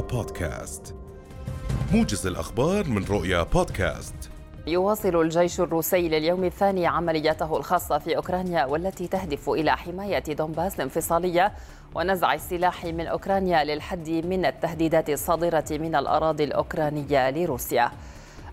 بودكاست. موجز الأخبار من رؤيا بودكاست. يواصل الجيش الروسي لليوم الثاني عملياته الخاصة في أوكرانيا والتي تهدف إلى حماية دونباس الانفصالية ونزع السلاح من أوكرانيا للحد من التهديدات الصادرة من الأراضي الأوكرانية لروسيا.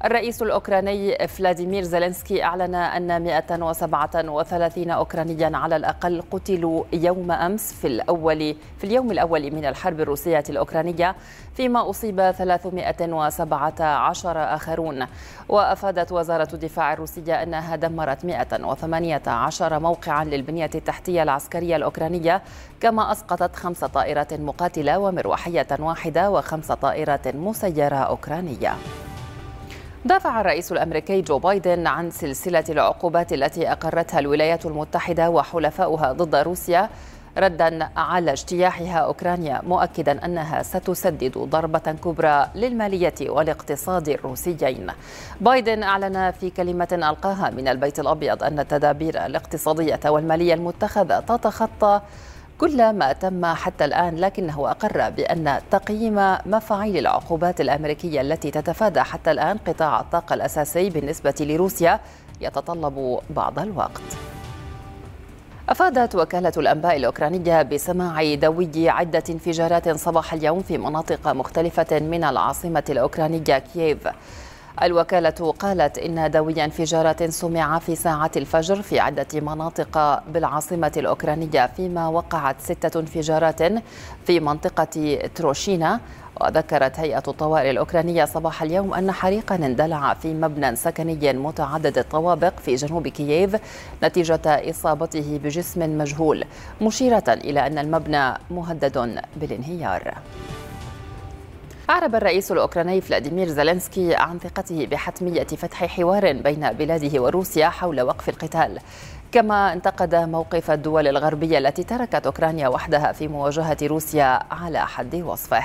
الرئيس الأوكراني فلاديمير زيلينسكي أعلن أن 137 أوكرانيا على الأقل قتلوا يوم أمس في الأول في اليوم الأول من الحرب الروسية الأوكرانية فيما أصيب 317 آخرون. وأفادت وزارة الدفاع الروسية أنها دمرت 118 موقعا للبنية التحتية العسكرية الأوكرانية كما أسقطت خمس طائرات مقاتلة ومروحية واحدة وخمس طائرات مسيرة أوكرانية. دافع الرئيس الأمريكي جو بايدن عن سلسلة العقوبات التي أقرتها الولايات المتحدة وحلفاؤها ضد روسيا ردا على اجتياحها أوكرانيا مؤكدا أنها ستسدد ضربة كبرى للمالية والاقتصاد الروسيين. بايدن أعلن في كلمة ألقاها من البيت الأبيض أن التدابير الاقتصادية والمالية المتخذة تتخطى كل ما تم حتى الآن لكنه أقر بأن تقييم مفاعيل العقوبات الأمريكية التي تتفادى حتى الآن قطاع الطاقة الأساسي بالنسبة لروسيا يتطلب بعض الوقت. أفادت وكالة الأنباء الأوكرانية بسماع دوي عدة انفجارات صباح اليوم في مناطق مختلفة من العاصمة الأوكرانية كييف. الوكالة قالت إن دوي انفجارات سمع في ساعة الفجر في عدة مناطق بالعاصمة الأوكرانية فيما وقعت ستة انفجارات في منطقة تروشينا. وذكرت هيئة الطوارئ الأوكرانية صباح اليوم أن حريقا اندلع في مبنى سكني متعدد الطوابق في جنوب كييف نتيجة إصابته بجسم مجهول مشيرة إلى أن المبنى مهدد بالانهيار. أعرب الرئيس الأوكراني فلاديمير زيلينسكي عن ثقته بحتمية فتح حوار بين بلاده وروسيا حول وقف القتال. كما انتقد موقف الدول الغربية التي تركت أوكرانيا وحدها في مواجهة روسيا على حد وصفه.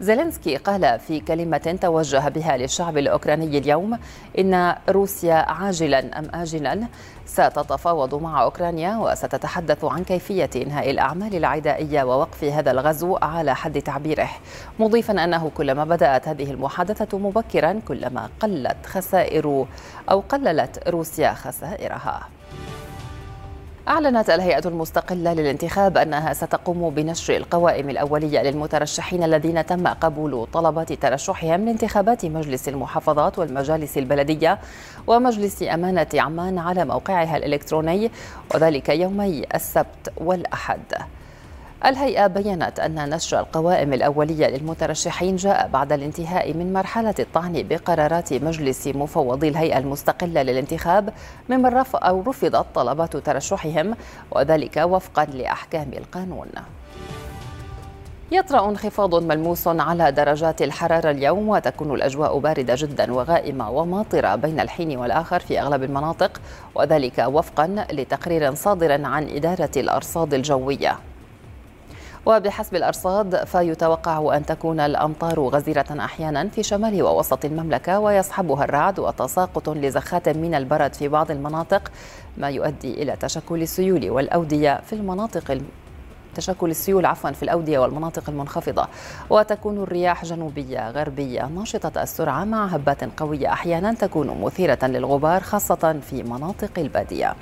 زيلينسكي قال في كلمة توجه بها للشعب الأوكراني اليوم إن روسيا عاجلا أم آجلا ستتفاوض مع أوكرانيا وستتحدث عن كيفية إنهاء الأعمال العدائية ووقف هذا الغزو على حد تعبيره. مضيفا أنه كلما بدأت هذه المحادثة مبكرا كلما قلت خسائر أو قللت روسيا خسائرها. أعلنت الهيئة المستقلة للانتخاب أنها ستقوم بنشر القوائم الأولية للمترشحين الذين تم قبول طلبات ترشحهم لانتخابات مجلس المحافظات والمجالس البلدية ومجلس أمانة عمان على موقعها الإلكتروني وذلك يومي السبت والأحد. الهيئة بيّنت أن نشر القوائم الأولية للمترشحين جاء بعد الانتهاء من مرحلة الطعن بقرارات مجلس مفوضي الهيئة المستقلة للانتخاب ممن رفض أو رفضت طلبات ترشحهم وذلك وفقا لأحكام القانون. يطرأ انخفاض ملموس على درجات الحرارة اليوم وتكون الأجواء باردة جدا وغائمة وماطرة بين الحين والآخر في أغلب المناطق وذلك وفقا لتقرير صادر عن إدارة الأرصاد الجوية وبحسب الأرصاد فيتوقع أن تكون الأمطار غزيرة أحيانا في شمال ووسط المملكة ويصحبها الرعد وتساقط لزخات من البرد في بعض المناطق ما يؤدي إلى تشكل السيول والأودية في المناطق تشكل السيول عفوا في الأودية والمناطق المنخفضة. وتكون الرياح جنوبية غربية ناشطة السرعة مع هبات قوية أحيانا تكون مثيرة للغبار خاصة في مناطق البادية.